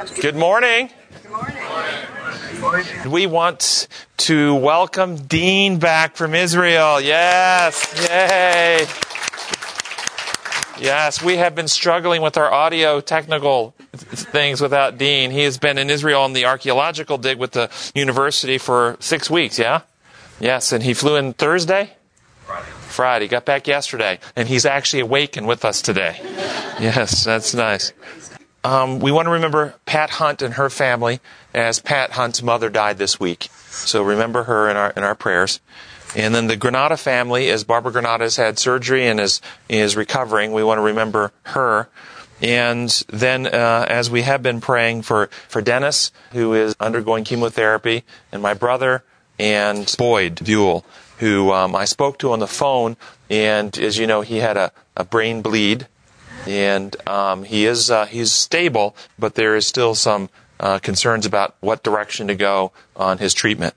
Good morning. Good morning. We want to welcome Dean back from Israel. Yes. Yay. Yes, we have been struggling with our audio technical things without Dean. He has been in Israel on the archaeological dig with the university for six weeks, yeah? Yes, and he flew in Thursday? Friday. Friday. Got back yesterday. And he's actually awake and with us today. Yes, that's nice. Um, we want to remember Pat Hunt and her family as Pat Hunt's mother died this week. So remember her in our, in our prayers. And then the Granada family, as Barbara Granada has had surgery and is, is recovering, we want to remember her. And then, uh, as we have been praying for, for Dennis, who is undergoing chemotherapy, and my brother, and Boyd Buell, who um, I spoke to on the phone, and as you know, he had a, a brain bleed, and um, he is uh, he's stable, but there is still some uh, concerns about what direction to go on his treatment.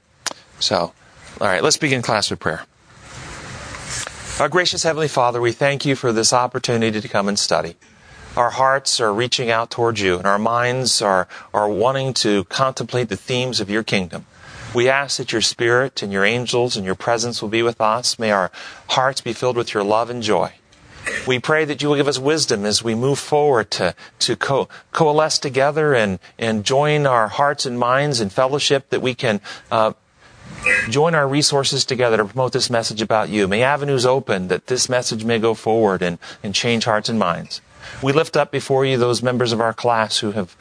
So, all right, let's begin class with prayer. Our gracious Heavenly Father, we thank you for this opportunity to come and study. Our hearts are reaching out towards you, and our minds are, are wanting to contemplate the themes of your kingdom. We ask that your Spirit and your angels and your presence will be with us. May our hearts be filled with your love and joy. We pray that you will give us wisdom as we move forward to, to co- coalesce together and, and join our hearts and minds in fellowship that we can uh, join our resources together to promote this message about you. May avenues open that this message may go forward and, and change hearts and minds. We lift up before you those members of our class who have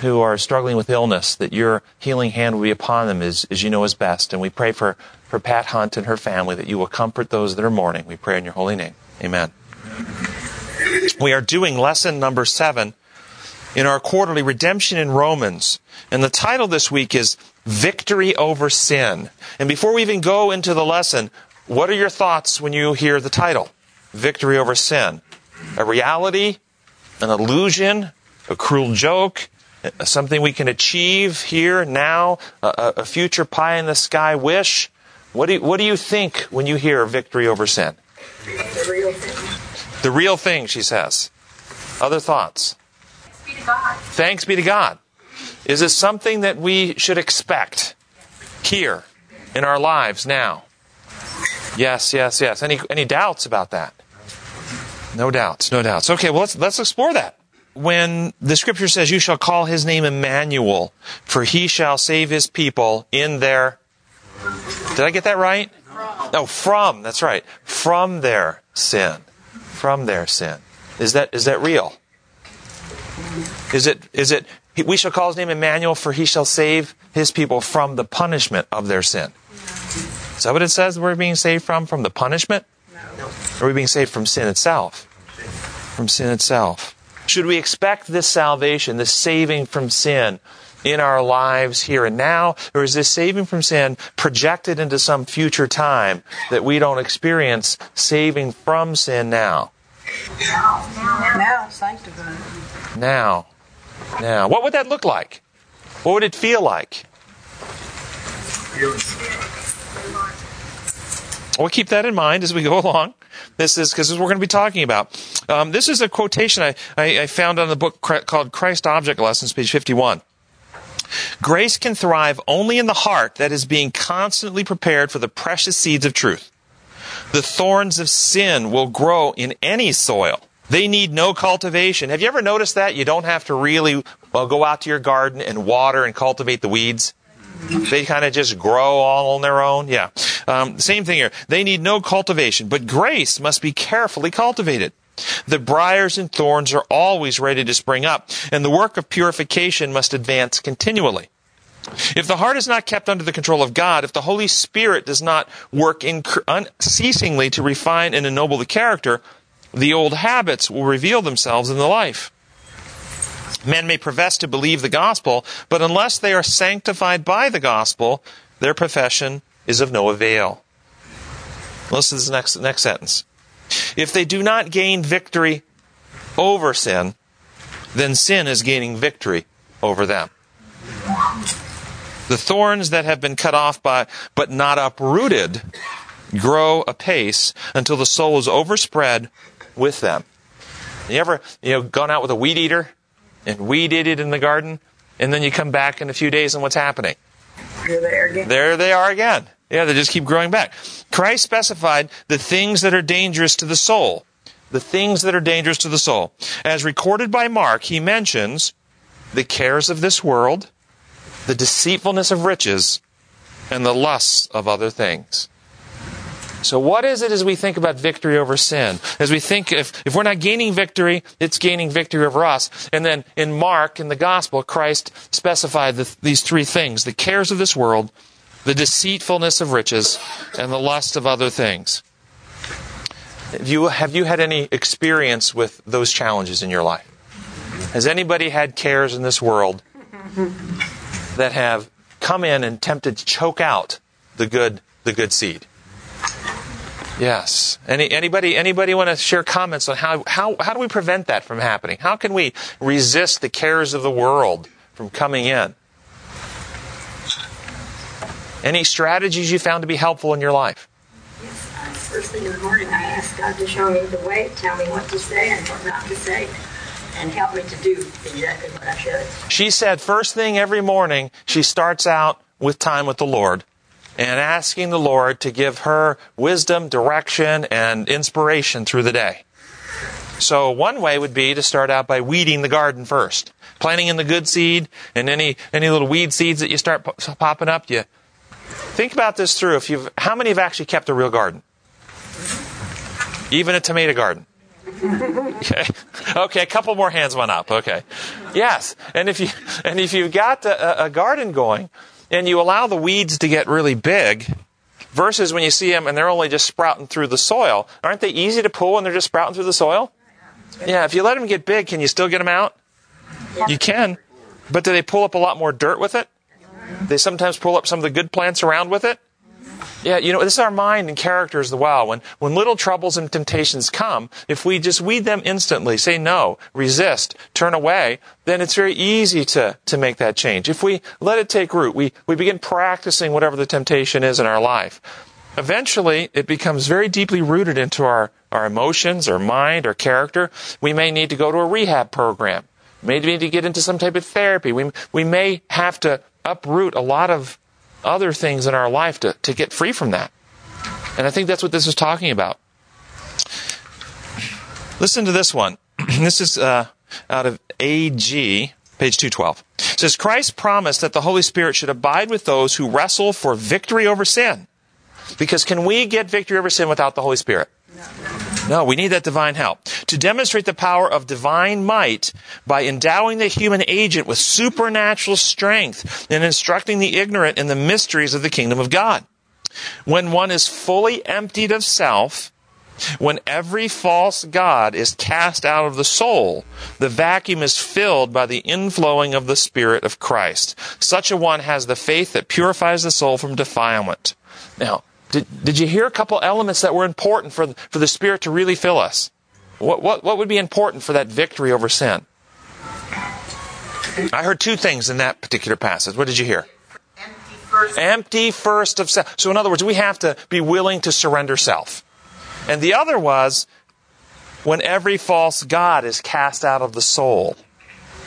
who are struggling with illness, that your healing hand will be upon them as, as you know is best. And we pray for, for Pat Hunt and her family that you will comfort those that are mourning. We pray in your holy name. Amen. We are doing lesson number seven in our quarterly redemption in Romans. And the title this week is Victory Over Sin. And before we even go into the lesson, what are your thoughts when you hear the title? Victory Over Sin. A reality? An illusion? A cruel joke? Something we can achieve here, now? A, a future pie in the sky wish? What do, you, what do you think when you hear victory over sin? The real thing. The real thing, she says. Other thoughts? Thanks be to God. Thanks be to God. Is this something that we should expect here in our lives now? Yes, yes, yes. Any any doubts about that? No doubts, no doubts. Okay, well let's let's explore that. When the scripture says, "You shall call his name Emmanuel, for he shall save his people in their," did I get that right? No, oh, from. That's right. From their sin, from their sin. Is that is that real? Is it is it? We shall call his name Emmanuel, for he shall save his people from the punishment of their sin. Is that what it says we're being saved from? From the punishment? No. Are we being saved from sin itself? From sin itself. Should we expect this salvation, this saving from sin, in our lives here and now? Or is this saving from sin projected into some future time that we don't experience saving from sin now? Now. Now. Sanctified. Now. Now. What would that look like? What would it feel like? We'll keep that in mind as we go along. This is because we're going to be talking about. Um, this is a quotation I, I, I found on the book called Christ Object Lessons, page 51. Grace can thrive only in the heart that is being constantly prepared for the precious seeds of truth. The thorns of sin will grow in any soil. They need no cultivation. Have you ever noticed that? You don't have to really well, go out to your garden and water and cultivate the weeds. They kind of just grow all on their own. Yeah. Um, same thing here. They need no cultivation, but grace must be carefully cultivated. The briars and thorns are always ready to spring up, and the work of purification must advance continually. If the heart is not kept under the control of God, if the Holy Spirit does not work unceasingly to refine and ennoble the character, the old habits will reveal themselves in the life. Men may profess to believe the gospel, but unless they are sanctified by the gospel, their profession is of no avail. Listen to this next, next sentence. If they do not gain victory over sin, then sin is gaining victory over them. The thorns that have been cut off by, but not uprooted, grow apace until the soul is overspread with them. You ever, you know, gone out with a weed eater and weeded it in the garden? And then you come back in a few days and what's happening? You're there again. There they are again. Yeah, they just keep growing back. Christ specified the things that are dangerous to the soul. The things that are dangerous to the soul. As recorded by Mark, he mentions the cares of this world, the deceitfulness of riches, and the lusts of other things. So what is it as we think about victory over sin? As we think if, if we're not gaining victory, it's gaining victory over us. And then in Mark, in the gospel, Christ specified the, these three things. The cares of this world, the deceitfulness of riches, and the lust of other things. Have you, have you had any experience with those challenges in your life? Has anybody had cares in this world that have come in and tempted to choke out the good, the good seed? Yes. Any, anybody, anybody want to share comments on how, how, how do we prevent that from happening? How can we resist the cares of the world from coming in? Any strategies you found to be helpful in your life? Yes, uh, first thing in the morning, I ask God to show me the way, tell me what to say and what not to say, and help me to do exactly what I should. She said first thing every morning, she starts out with time with the Lord and asking the Lord to give her wisdom, direction, and inspiration through the day. So one way would be to start out by weeding the garden first. Planting in the good seed and any, any little weed seeds that you start popping up, you think about this through. If you've, how many have actually kept a real garden? Even a tomato garden. Okay. Okay, a couple more hands went up. Okay. Yes. And if you, and if you've got a, a garden going, and you allow the weeds to get really big, versus when you see them and they're only just sprouting through the soil, aren't they easy to pull when they're just sprouting through the soil? Yeah, if you let them get big, can you still get them out? You can. But do they pull up a lot more dirt with it? They sometimes pull up some of the good plants around with it. Yeah, you know, this is our mind and character as well. When, when little troubles and temptations come, if we just weed them instantly, say no, resist, turn away, then it's very easy to, to make that change. If we let it take root, we, we begin practicing whatever the temptation is in our life. Eventually, it becomes very deeply rooted into our, our emotions, our mind, our character. We may need to go to a rehab program. May need to get into some type of therapy. We, we may have to uproot a lot of other things in our life to, to get free from that. And I think that's what this is talking about. Listen to this one. this is uh, out of AG, page 212. It says, Christ promised that the Holy Spirit should abide with those who wrestle for victory over sin. Because can we get victory over sin without the Holy Spirit? No, we need that divine help. To demonstrate the power of divine might by endowing the human agent with supernatural strength and instructing the ignorant in the mysteries of the kingdom of God. When one is fully emptied of self, when every false God is cast out of the soul, the vacuum is filled by the inflowing of the Spirit of Christ. Such a one has the faith that purifies the soul from defilement. Now, did, did you hear a couple elements that were important for, for the Spirit to really fill us? What, what, what would be important for that victory over sin? I heard two things in that particular passage. What did you hear? Empty first. Of self. So in other words, we have to be willing to surrender self. And the other was when every false God is cast out of the soul.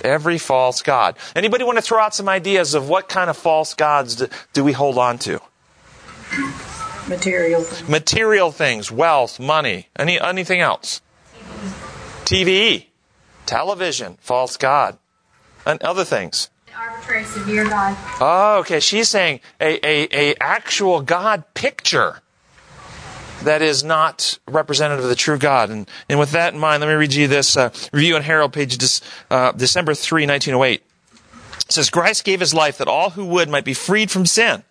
Every false God. Anybody want to throw out some ideas of what kind of false gods do, do we hold on to? Material things. Material things, wealth, money, any anything else. TV, television, false God, and other things. Arbitrary, severe God. Oh, okay. She's saying a, a, a actual God picture that is not representative of the true God. And, and with that in mind, let me read you this uh, Review and Herald, page uh, December 3, 1908. It says, Christ gave his life that all who would might be freed from sin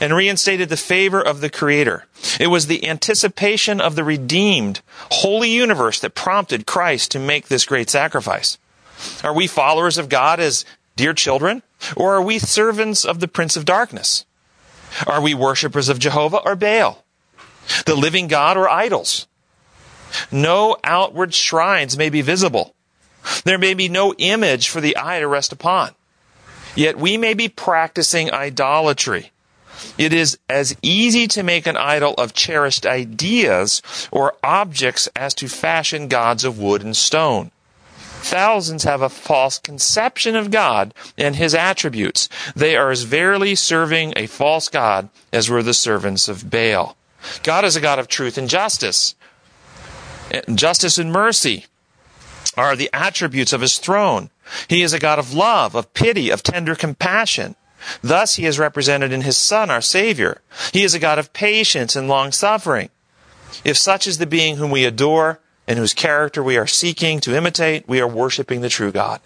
and reinstated the favor of the Creator. It was the anticipation of the redeemed, holy universe that prompted Christ to make this great sacrifice. Are we followers of God as dear children, or are we servants of the Prince of Darkness? Are we worshippers of Jehovah or Baal? The living God or idols? No outward shrines may be visible. There may be no image for the eye to rest upon. Yet we may be practicing idolatry it is as easy to make an idol of cherished ideas or objects as to fashion gods of wood and stone. Thousands have a false conception of God and his attributes. They are as verily serving a false God as were the servants of Baal. God is a God of truth and justice. Justice and mercy are the attributes of his throne. He is a God of love, of pity, of tender compassion. Thus he is represented in his Son, our Savior. He is a God of patience and long suffering. If such is the being whom we adore and whose character we are seeking to imitate, we are worshiping the true God.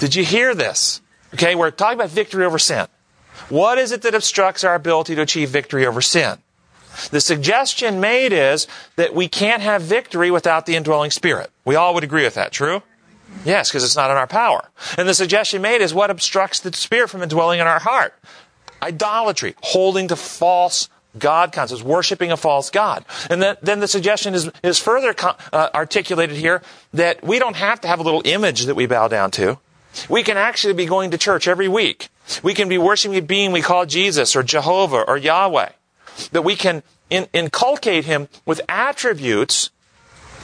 Did you hear this? Okay, we're talking about victory over sin. What is it that obstructs our ability to achieve victory over sin? The suggestion made is that we can't have victory without the indwelling spirit. We all would agree with that, true? Yes, because it's not in our power. And the suggestion made is what obstructs the spirit from indwelling in our heart? Idolatry, holding to false God concepts, worshiping a false God. And then, the suggestion is, is further uh, articulated here that we don't have to have a little image that we bow down to. We can actually be going to church every week. We can be worshiping a being we call Jesus or Jehovah or Yahweh that we can in, inculcate him with attributes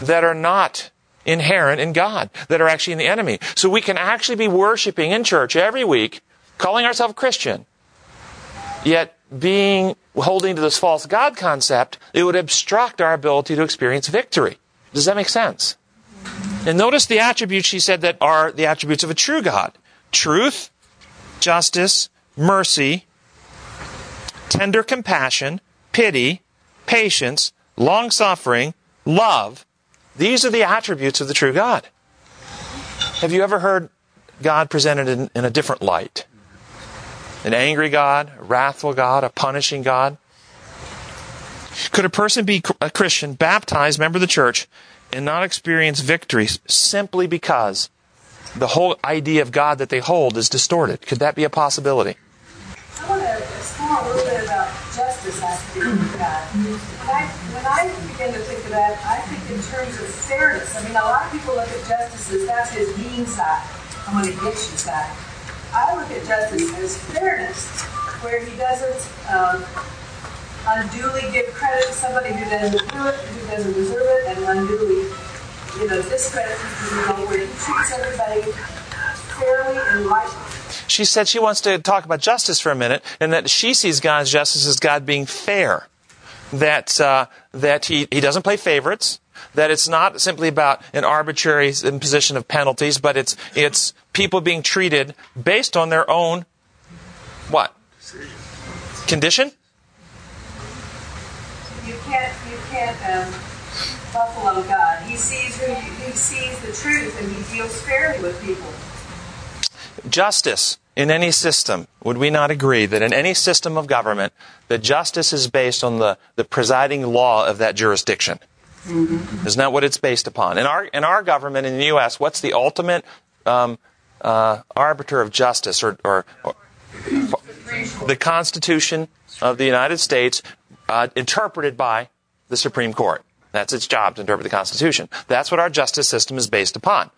that are not inherent in God, that are actually in the enemy. So we can actually be worshiping in church every week, calling ourselves Christian, yet being holding to this false God concept, it would obstruct our ability to experience victory. Does that make sense? And notice the attributes she said that are the attributes of a true God. Truth, justice, mercy, tender compassion, pity, patience, long suffering, love. These are the attributes of the true God. Have you ever heard God presented in, in a different light? An angry God, a wrathful God, a punishing God? Could a person be a Christian, baptized, member of the church, and not experience victory simply because the whole idea of God that they hold is distorted? Could that be a possibility? I want to explore a little bit about justice aspect of God. When I, when I begin to think of that, terms of fairness. I mean, a lot of people look at justice as that's his mean side. I'm going to get you side. I look at justice as fairness, where he doesn't um, unduly give credit to somebody who doesn't do it, who doesn't deserve it, and unduly, you know, discredit people, where he treats everybody fairly and rightly. She said she wants to talk about justice for a minute, and that she sees God's justice as God being fair. That uh, that he, he doesn't play favorites. That it's not simply about an arbitrary imposition of penalties, but it's it's people being treated based on their own what condition. You can't you can't um, buffalo God. He sees who he sees the truth, and he deals fairly with people. Justice in any system, would we not agree that in any system of government, that justice is based on the, the presiding law of that jurisdiction? Mm-hmm. Isn't that what it's based upon? In our, in our government in the U.S., what's the ultimate um, uh, arbiter of justice or, or, or, the Constitution of the United States uh, interpreted by the Supreme Court? That's its job to interpret the Constitution. That's what our justice system is based upon.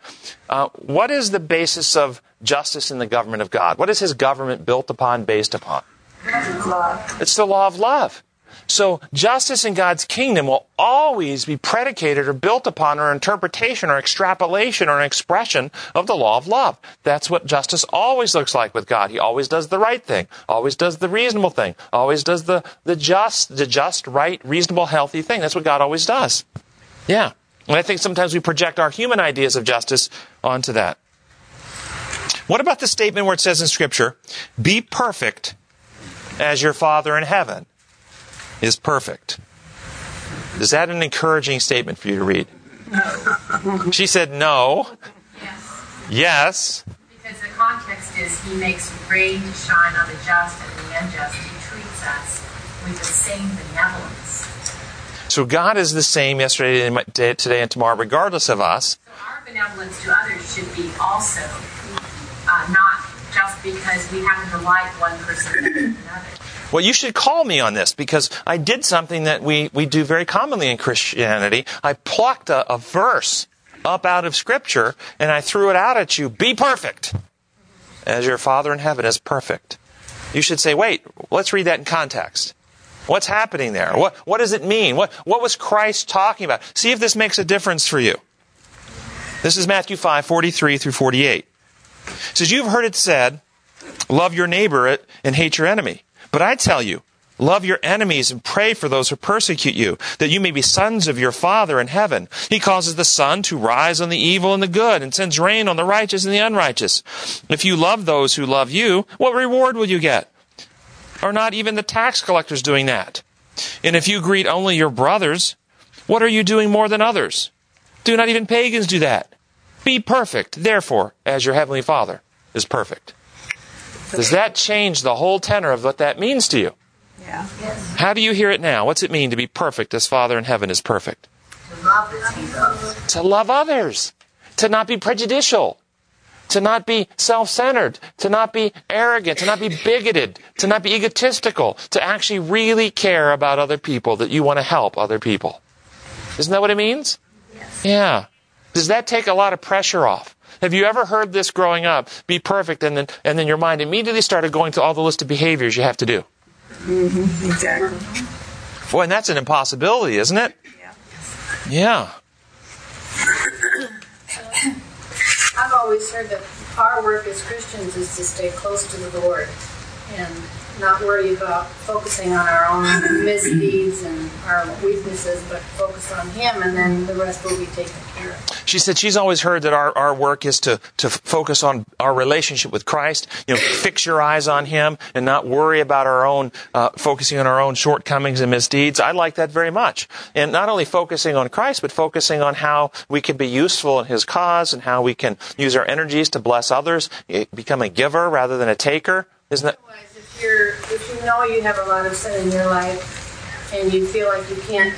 Uh, what is the basis of justice in the government of God? What is His government built upon, based upon? Love. It's the law of love. So justice in God's kingdom will always be predicated or built upon or interpretation or extrapolation or an expression of the law of love. That's what justice always looks like with God. He always does the right thing, always does the reasonable thing, always does the, the just, the just, right, reasonable, healthy thing. That's what God always does. Yeah. And I think sometimes we project our human ideas of justice onto that. What about the statement where it says in Scripture, be perfect as your Father in heaven is perfect? Is that an encouraging statement for you to read? No. She said no. Yes. Yes. Because the context is he makes rain to shine on the just and the unjust. He treats us with the same benevolence. So God is the same yesterday, today, and tomorrow, regardless of us. So our benevolence to others should be also uh, not just because we happen to like one person than another. Well, you should call me on this because I did something that we, we do very commonly in Christianity. I plucked a, a verse up out of Scripture and I threw it out at you. Be perfect as your Father in heaven is perfect. You should say, wait, let's read that in context. What's happening there? What, what does it mean? What, what was Christ talking about? See if this makes a difference for you. This is Matthew 5, 43 through 48. It says, You've heard it said, love your neighbor and hate your enemy. But I tell you, Love your enemies and pray for those who persecute you, that you may be sons of your Father in heaven. He causes the sun to rise on the evil and the good, and sends rain on the righteous and the unrighteous. If you love those who love you, what reward will you get? Are not even the tax collectors doing that? And if you greet only your brothers, what are you doing more than others? Do not even pagans do that? Be perfect, therefore, as your heavenly Father is perfect. Does that change the whole tenor of what that means to you? Yeah. How do you hear it now? What's it mean to be perfect as Father in heaven is perfect? To love as he loves. To love others, to not be prejudicial, to not be self centered, to not be arrogant, to not be bigoted, to not be egotistical, to actually really care about other people, that you want to help other people. Isn't that what it means? Yes. Yeah. Does that take a lot of pressure off? Have you ever heard this growing up? Be perfect, and then and then your mind immediately started going to all the list of behaviors you have to do. Mm-hmm. Exactly. Boy, and that's an impossibility, isn't it? Yeah. Yeah. I've always heard that our work as Christians is to stay close to the Lord and not worry about focusing on our own misdeeds and our weaknesses, but focus on Him, and then the rest will be taken care of. She said she's always heard that our, our work is to, to focus on our relationship with Christ. You know, fix your eyes on Him and not worry about our own, uh, focusing on our own shortcomings and misdeeds. I like that very much. And not only focusing on Christ, but focusing on how we can be useful in His cause and how we can use our energies to bless others, eh, become a giver rather than a taker. Isn't that? You're, if you know you have a lot of sin in your life, and you feel like you can't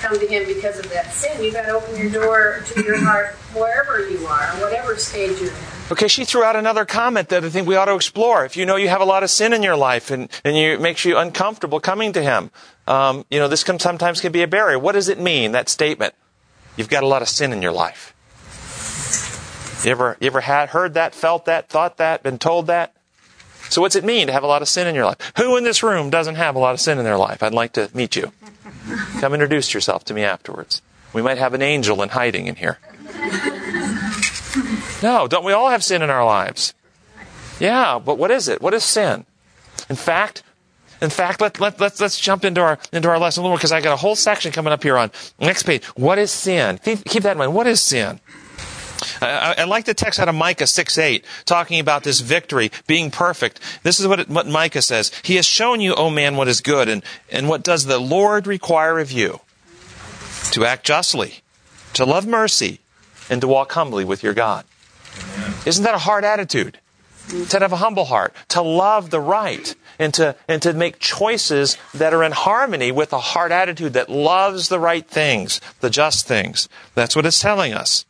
come to Him because of that sin, you've got to open your door to your heart wherever you are, whatever stage you're in. Okay, she threw out another comment that I think we ought to explore. If you know you have a lot of sin in your life and, and you, it makes you uncomfortable coming to Him, um, you know, this can sometimes can be a barrier. What does it mean, that statement? You've got a lot of sin in your life. You ever, you ever had, heard that, felt that, thought that, been told that? So what's it mean to have a lot of sin in your life? Who in this room doesn't have a lot of sin in their life? I'd like to meet you. Come introduce yourself to me afterwards. We might have an angel in hiding in here. No, don't we all have sin in our lives? Yeah, but what is it? What is sin? In fact, in fact, let, let, let's, let's jump into our, into our lesson a little more because I got a whole section coming up here on next page. What is sin? Keep, keep that in mind. What is sin? I, I like the text out of Micah 6 8, talking about this victory, being perfect. This is what, it, what Micah says. He has shown you, O man, what is good, and, and what does the Lord require of you? To act justly, to love mercy, and to walk humbly with your God. Isn't that a hard attitude? To have a humble heart, to love the right, and to, and to make choices that are in harmony with a hard attitude that loves the right things, the just things. That's what it's telling us.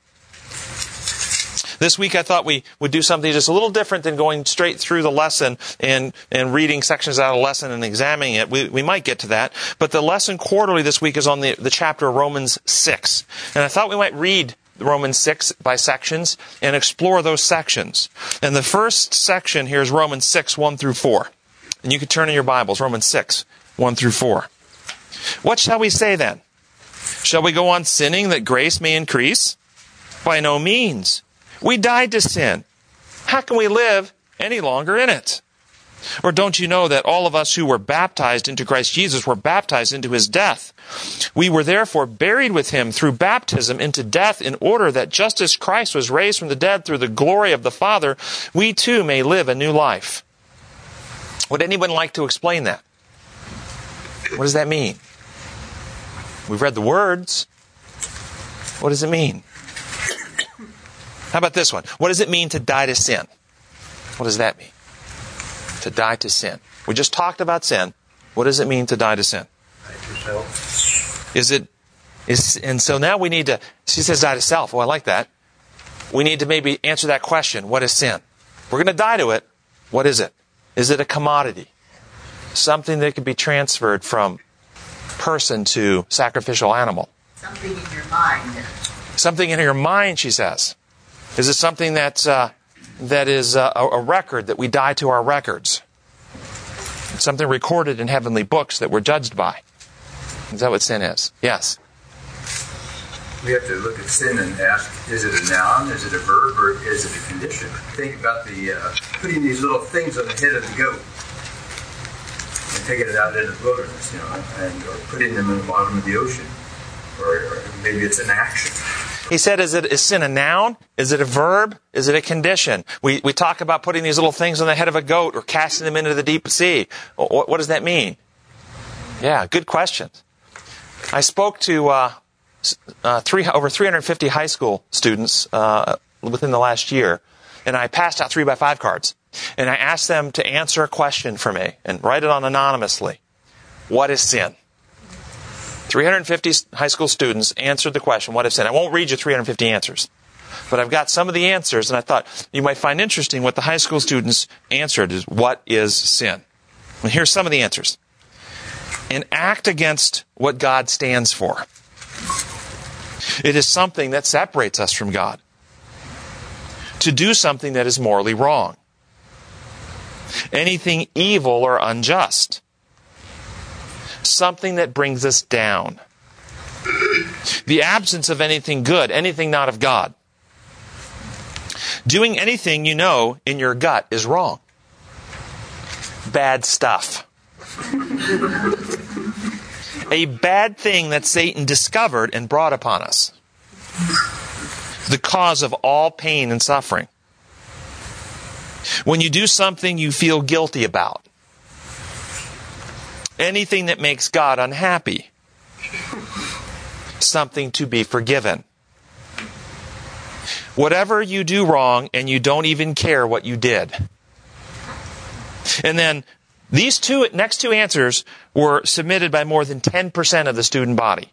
This week I thought we would do something just a little different than going straight through the lesson and, and reading sections out of the lesson and examining it. We, we might get to that. But the lesson quarterly this week is on the, the chapter of Romans 6. And I thought we might read Romans 6 by sections and explore those sections. And the first section here is Romans 6, 1 through 4. And you can turn in your Bibles, Romans 6, 1 through 4. What shall we say then? Shall we go on sinning that grace may increase? By no means. We died to sin. How can we live any longer in it? Or don't you know that all of us who were baptized into Christ Jesus were baptized into his death? We were therefore buried with him through baptism into death in order that just as Christ was raised from the dead through the glory of the Father, we too may live a new life. Would anyone like to explain that? What does that mean? We've read the words. What does it mean? How about this one? What does it mean to die to sin? What does that mean? To die to sin. We just talked about sin. What does it mean to die to sin? Is it is and so now we need to she says die to self. Oh, I like that. We need to maybe answer that question. What is sin? We're going to die to it. What is it? Is it a commodity? Something that could be transferred from person to sacrificial animal. Something in your mind. Something in your mind, she says. Is it something that's, uh, that is uh, a, record that we die to our records? Something recorded in heavenly books that we're judged by. Is that what sin is? Yes. we have to look at sin and ask, is it a noun, is it a verb, or is it a condition? Think about the uh, putting these little things on the head of the goat and taking it out into the wilderness, you know, and or putting them in the bottom of the ocean, or, or maybe it's an action. He said, is, it, is sin a noun? Is it a verb? Is it a condition? We, we talk about putting these little things on the head of a goat or casting them into the deep sea. What, what does that mean? Yeah, good questions. I spoke to uh, uh, three, over 350 high school students uh, within the last year, and I passed out three by five cards. And I asked them to answer a question for me and write it on anonymously. What is sin? 350 high school students answered the question, What is sin? I won't read you 350 answers, but I've got some of the answers, and I thought you might find interesting what the high school students answered is, What is sin? And here's some of the answers an act against what God stands for. It is something that separates us from God. To do something that is morally wrong. Anything evil or unjust. Something that brings us down. The absence of anything good, anything not of God. Doing anything you know in your gut is wrong. Bad stuff a bad thing that Satan discovered and brought upon us. The cause of all pain and suffering. When you do something you feel guilty about. Anything that makes God unhappy. Something to be forgiven. Whatever you do wrong and you don't even care what you did. And then these two next two answers were submitted by more than 10% of the student body.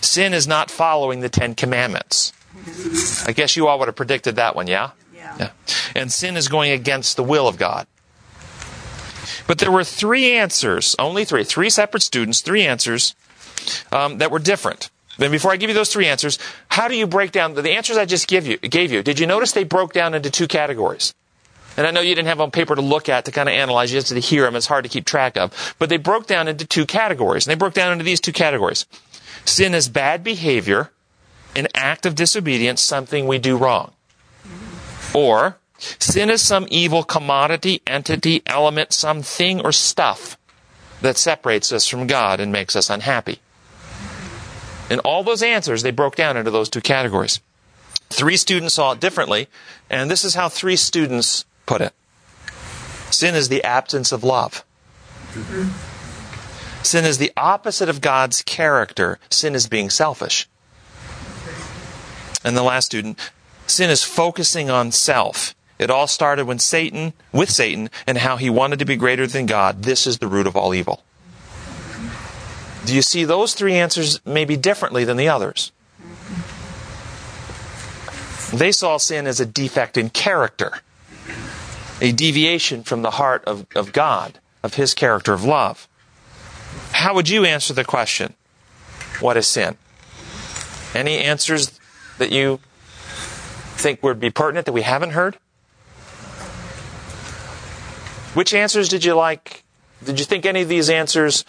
Sin is not following the Ten Commandments. I guess you all would have predicted that one, yeah? Yeah. yeah. And sin is going against the will of God. But there were three answers, only three, three separate students, three answers um, that were different. Then before I give you those three answers, how do you break down the answers I just give you, gave you? Did you notice they broke down into two categories? And I know you didn't have on paper to look at to kind of analyze. You just to hear them. It's hard to keep track of. But they broke down into two categories. And they broke down into these two categories. Sin is bad behavior, an act of disobedience, something we do wrong. Or sin is some evil commodity, entity, element, something or stuff that separates us from God and makes us unhappy. And all those answers, they broke down into those two categories. Three students saw it differently, and this is how three students put it. Sin is the absence of love. Sin is the opposite of God's character. Sin is being selfish. And the last student, sin is focusing on self. It all started when Satan, with Satan, and how he wanted to be greater than God. This is the root of all evil. Do you see those three answers maybe differently than the others? They saw sin as a defect in character a deviation from the heart of, of God, of His character of love. How would you answer the question, What is sin? Any answers that you think would be pertinent that we haven't heard? Which answers did you like? Did you think any of these answers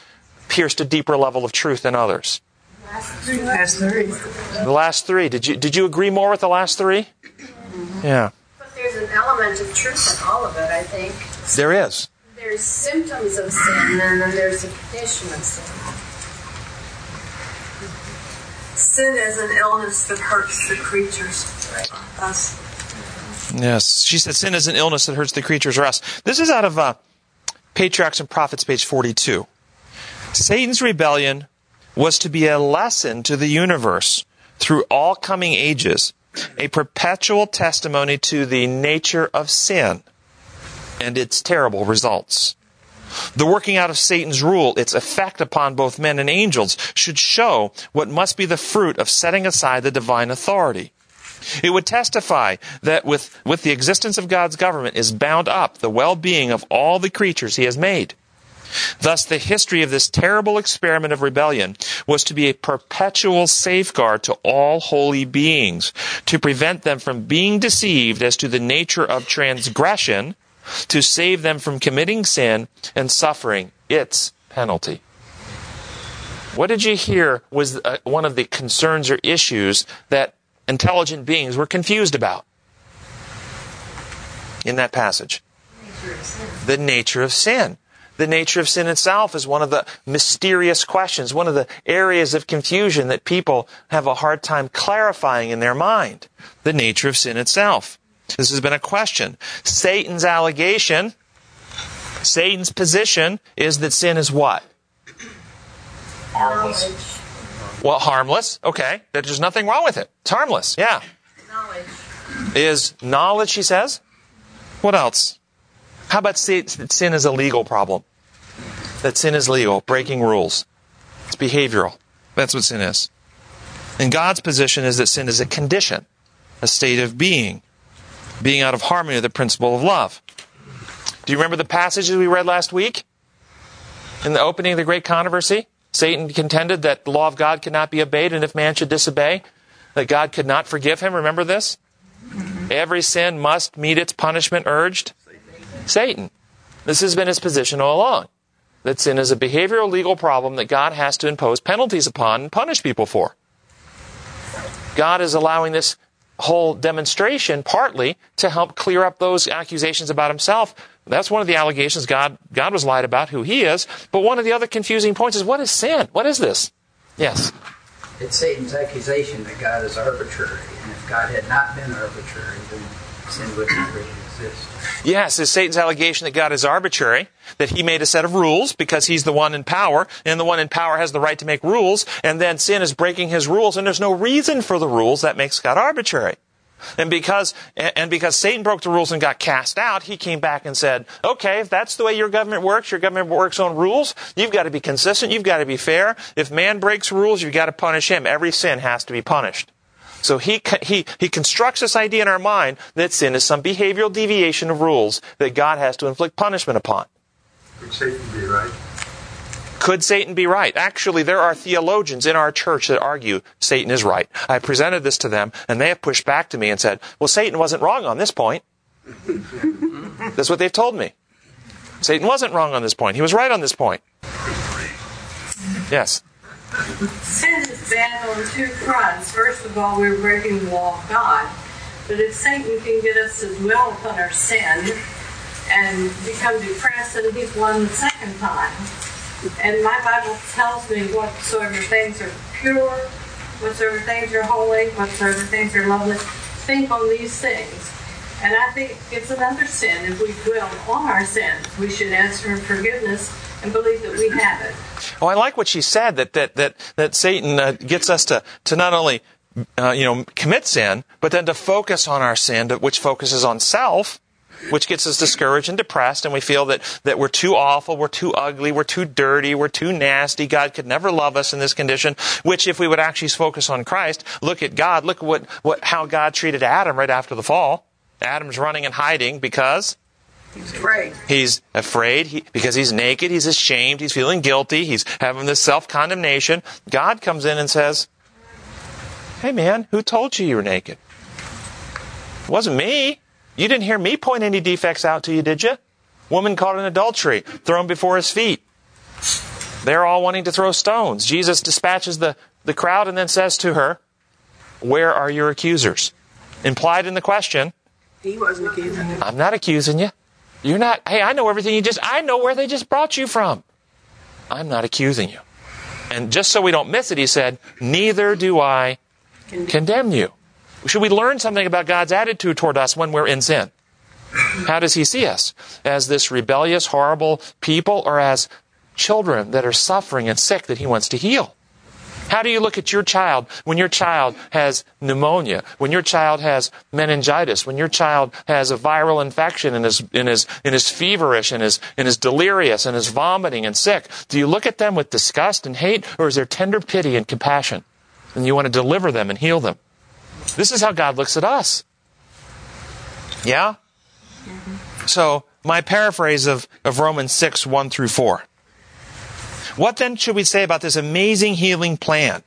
pierced a deeper level of truth than others? Last three. The last three. Did you did you agree more with the last 3 Yeah. But there's an element of truth in all of it, I think. There is. There's symptoms of sin, and then there's a condition of sin. Sin is an illness that hurts the creatures. Us. Yes. She said sin is an illness that hurts the creatures us. This is out of uh, Patriarchs and Prophets, page 42. Satan's rebellion was to be a lesson to the universe through all coming ages, a perpetual testimony to the nature of sin and its terrible results. The working out of Satan's rule, its effect upon both men and angels, should show what must be the fruit of setting aside the divine authority. It would testify that with, with the existence of God's government is bound up the well-being of all the creatures he has made. Thus, the history of this terrible experiment of rebellion was to be a perpetual safeguard to all holy beings, to prevent them from being deceived as to the nature of transgression, to save them from committing sin and suffering its penalty. What did you hear was uh, one of the concerns or issues that intelligent beings were confused about in that passage? The nature of sin. The nature of sin itself is one of the mysterious questions, one of the areas of confusion that people have a hard time clarifying in their mind. The nature of sin itself. This has been a question. Satan's allegation, Satan's position is that sin is what? Harmless. Well, harmless. Okay. That there's nothing wrong with it. It's harmless. Yeah. Knowledge. Is knowledge, he says. What else? How about sin sin is a legal problem? That sin is legal, breaking rules. It's behavioral. That's what sin is. And God's position is that sin is a condition, a state of being, being out of harmony with the principle of love. Do you remember the passages we read last week? In the opening of the great controversy? Satan contended that the law of God could not be obeyed, and if man should disobey, that God could not forgive him. Remember this? Every sin must meet its punishment urged. Satan. This has been his position all along. That sin is a behavioral legal problem that God has to impose penalties upon and punish people for. God is allowing this whole demonstration partly to help clear up those accusations about himself. That's one of the allegations God, God was lied about who he is. But one of the other confusing points is what is sin? What is this? Yes. It's Satan's accusation that God is arbitrary. And if God had not been arbitrary, then sin would not really exist. Yes, it's Satan's allegation that God is arbitrary, that he made a set of rules because he's the one in power, and the one in power has the right to make rules, and then sin is breaking his rules, and there's no reason for the rules that makes God arbitrary. And because, and because Satan broke the rules and got cast out, he came back and said, okay, if that's the way your government works, your government works on rules, you've got to be consistent, you've got to be fair. If man breaks rules, you've got to punish him. Every sin has to be punished. So he, he, he constructs this idea in our mind that sin is some behavioral deviation of rules that God has to inflict punishment upon. Would Satan be right? Could Satan be right? Actually, there are theologians in our church that argue Satan is right. I presented this to them, and they have pushed back to me and said, well, Satan wasn't wrong on this point. That's what they've told me. Satan wasn't wrong on this point. He was right on this point. Yes. Sin is bad on two fronts. First of all, we're breaking the law of God. But if Satan can get us to dwell upon our sin and become depressed, then he's won the second time. And my Bible tells me whatsoever things are pure, whatsoever things are holy, whatsoever things are lovely, think on these things. And I think it's another sin if we dwell on our sins. We should ask for forgiveness and believe that we have it. Oh, I like what she said that that that that Satan uh, gets us to to not only uh, you know commit sin, but then to focus on our sin, which focuses on self, which gets us discouraged and depressed, and we feel that that we're too awful, we're too ugly, we're too dirty, we're too nasty. God could never love us in this condition. Which, if we would actually focus on Christ, look at God, look at what what how God treated Adam right after the fall. Adam's running and hiding because He's afraid. He's afraid he, because he's naked, he's ashamed, he's feeling guilty, he's having this self condemnation. God comes in and says, Hey man, who told you you were naked? It wasn't me. You didn't hear me point any defects out to you, did you? Woman caught in adultery, thrown before his feet. They're all wanting to throw stones. Jesus dispatches the, the crowd and then says to her, Where are your accusers? Implied in the question, He wasn't accusing him. I'm not accusing you. You're not, hey, I know everything you just, I know where they just brought you from. I'm not accusing you. And just so we don't miss it, he said, neither do I condemn you. Should we learn something about God's attitude toward us when we're in sin? How does he see us? As this rebellious, horrible people or as children that are suffering and sick that he wants to heal? How do you look at your child when your child has pneumonia, when your child has meningitis, when your child has a viral infection and is, and is, and is feverish and is, and is delirious and is vomiting and sick? Do you look at them with disgust and hate, or is there tender pity and compassion? And you want to deliver them and heal them? This is how God looks at us. Yeah? Mm-hmm. So, my paraphrase of, of Romans 6, 1 through 4. What then should we say about this amazing healing plan?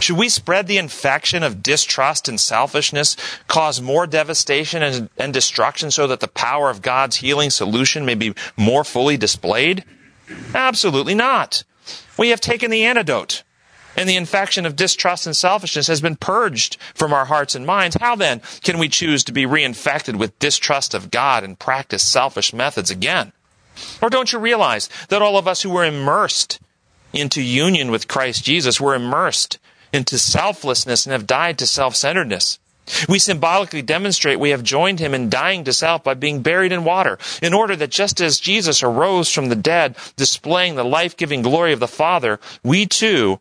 Should we spread the infection of distrust and selfishness, cause more devastation and, and, destruction so that the power of God's healing solution may be more fully displayed? Absolutely not. we have taken the antidote and the infection of distrust and selfishness has been purged from our hearts and minds, how then can we choose to be reinfected with distrust of God and practice selfish methods again? Or don't you realize that all of us who were immersed into union with Christ Jesus were immersed into selflessness and have died to self-centeredness? We symbolically demonstrate we have joined him in dying to self by being buried in water, in order that just as Jesus arose from the dead, displaying the life-giving glory of the Father, we too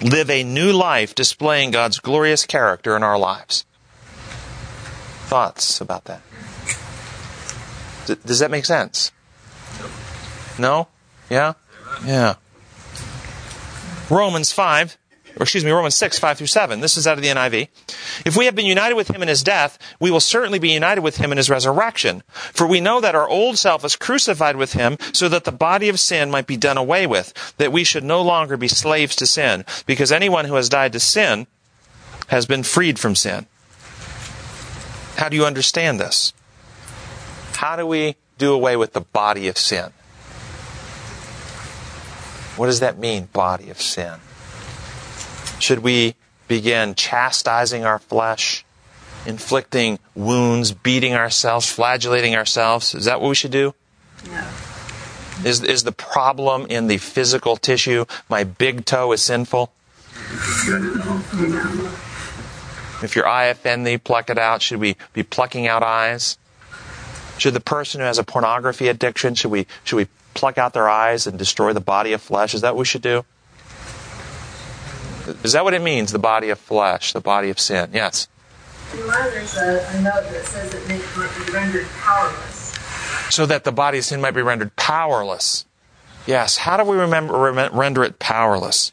live a new life displaying God's glorious character in our lives. Thoughts about that? Does that make sense? No? Yeah? Yeah. Romans 5 or excuse me, Romans 6, 5 through 7. This is out of the NIV. If we have been united with him in his death, we will certainly be united with him in his resurrection. For we know that our old self is crucified with him so that the body of sin might be done away with, that we should no longer be slaves to sin, because anyone who has died to sin has been freed from sin. How do you understand this? How do we do away with the body of sin? What does that mean, body of sin? Should we begin chastising our flesh, inflicting wounds, beating ourselves, flagellating ourselves? Is that what we should do? No. Is, is the problem in the physical tissue? My big toe is sinful? If your eye offend thee, pluck it out. Should we be plucking out eyes? Should the person who has a pornography addiction, should we, should we pluck out their eyes and destroy the body of flesh? Is that what we should do? Is that what it means, the body of flesh, the body of sin? Yes. In mine, there's a, a note that says it may, be rendered powerless. So that the body of sin might be rendered powerless. Yes. How do we remember, rem- render it powerless?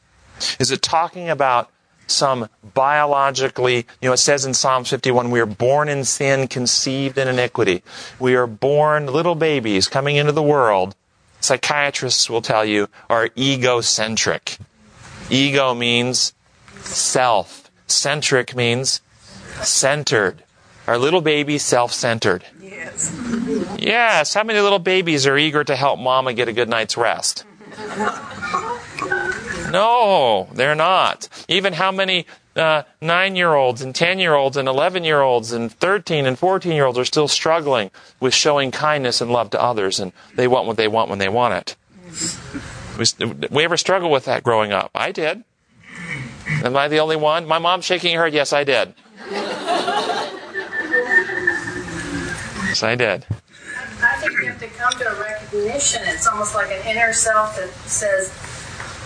Is it talking about some biologically, you know, it says in Psalm 51, we are born in sin, conceived in iniquity. We are born little babies coming into the world. Psychiatrists will tell you are egocentric. Ego means self. Centric means centered. Our little baby's self-centered. Yes. Yes. How many little babies are eager to help mama get a good night's rest? No, they're not. Even how many uh, nine year olds and 10 year olds and 11 year olds and 13 and 14 year olds are still struggling with showing kindness and love to others, and they want what they want when they want it. We, we ever struggle with that growing up? I did. Am I the only one? My mom's shaking her head. Yes, I did. Yes, I did. I think you have to come to a recognition. It's almost like an inner self that says,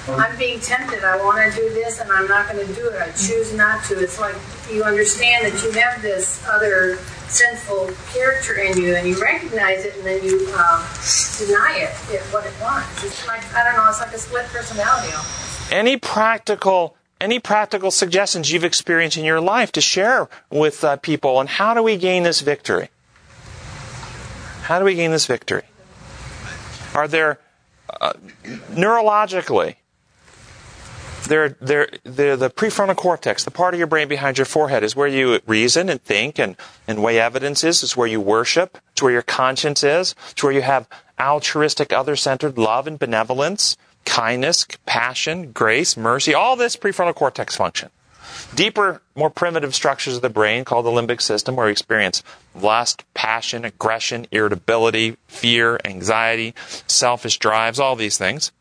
I'm being tempted. I want to do this, and I'm not going to do it. I choose not to. It's like you understand that you have this other sinful character in you, and you recognize it, and then you um, deny it, it what it wants. It's like I don't know. It's like a split personality. Any practical any practical suggestions you've experienced in your life to share with uh, people and how do we gain this victory? How do we gain this victory? Are there uh, neurologically they're, they're, they're the prefrontal cortex, the part of your brain behind your forehead, is where you reason and think and, and weigh evidences. It's where you worship. It's where your conscience is. It's where you have altruistic, other-centered love and benevolence, kindness, compassion, grace, mercy. All this prefrontal cortex function. Deeper, more primitive structures of the brain called the limbic system where we experience lust, passion, aggression, irritability, fear, anxiety, selfish drives, all these things.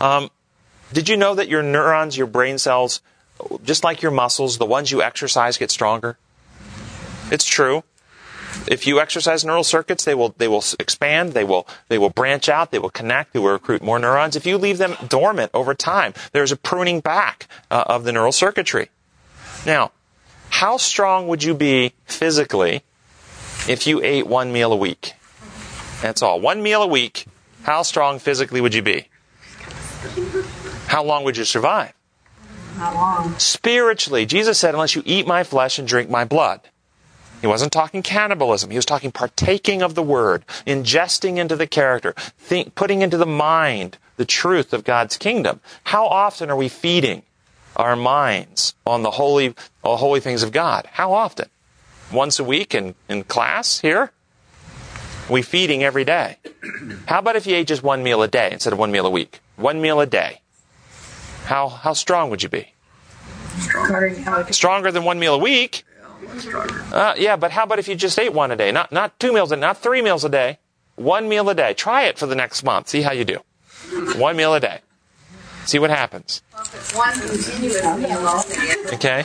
Um, did you know that your neurons, your brain cells, just like your muscles, the ones you exercise get stronger? It's true. If you exercise neural circuits, they will they will expand, they will they will branch out, they will connect, they will recruit more neurons. If you leave them dormant over time, there's a pruning back uh, of the neural circuitry. Now, how strong would you be physically if you ate one meal a week? That's all. One meal a week. How strong physically would you be? How long would you survive? How long? Spiritually, Jesus said, unless you eat my flesh and drink my blood. He wasn't talking cannibalism. He was talking partaking of the word, ingesting into the character, think, putting into the mind the truth of God's kingdom. How often are we feeding our minds on the holy, all holy things of God? How often? Once a week in, in class here? We feeding every day. How about if you ate just one meal a day instead of one meal a week? One meal a day. How, how strong would you be? Stronger than one meal a week? Uh, yeah, but how about if you just ate one a day? Not, not two meals, and not three meals a day. One meal a day. Try it for the next month. See how you do. One meal a day. See what happens. One continuous meal all day. Okay?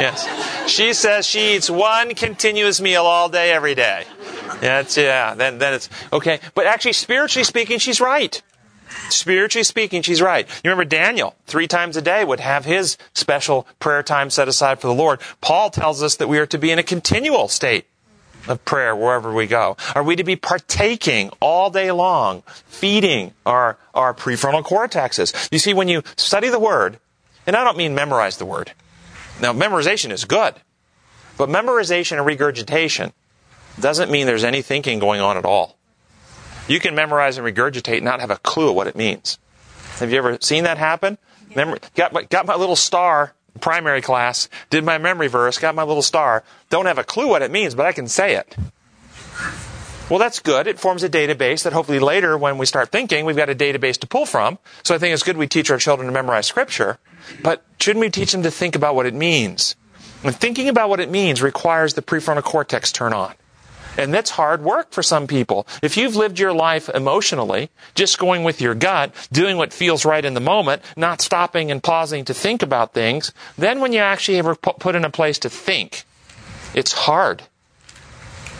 Yes. She says she eats one continuous meal all day, every day. Yeah, it's, yeah, then, then it's, okay. But actually, spiritually speaking, she's right. Spiritually speaking, she's right. You remember Daniel, three times a day would have his special prayer time set aside for the Lord. Paul tells us that we are to be in a continual state of prayer wherever we go. Are we to be partaking all day long, feeding our, our prefrontal cortexes? You see, when you study the Word, and I don't mean memorize the Word. Now, memorization is good, but memorization and regurgitation doesn't mean there's any thinking going on at all. You can memorize and regurgitate and not have a clue of what it means. Have you ever seen that happen? Mem- got, my, got my little star, primary class, did my memory verse, got my little star, don't have a clue what it means, but I can say it. Well, that's good. It forms a database that hopefully later, when we start thinking, we've got a database to pull from. So I think it's good we teach our children to memorize scripture, but shouldn't we teach them to think about what it means? And thinking about what it means requires the prefrontal cortex turn on. And that's hard work for some people. If you've lived your life emotionally, just going with your gut, doing what feels right in the moment, not stopping and pausing to think about things, then when you actually ever put in a place to think, it's hard.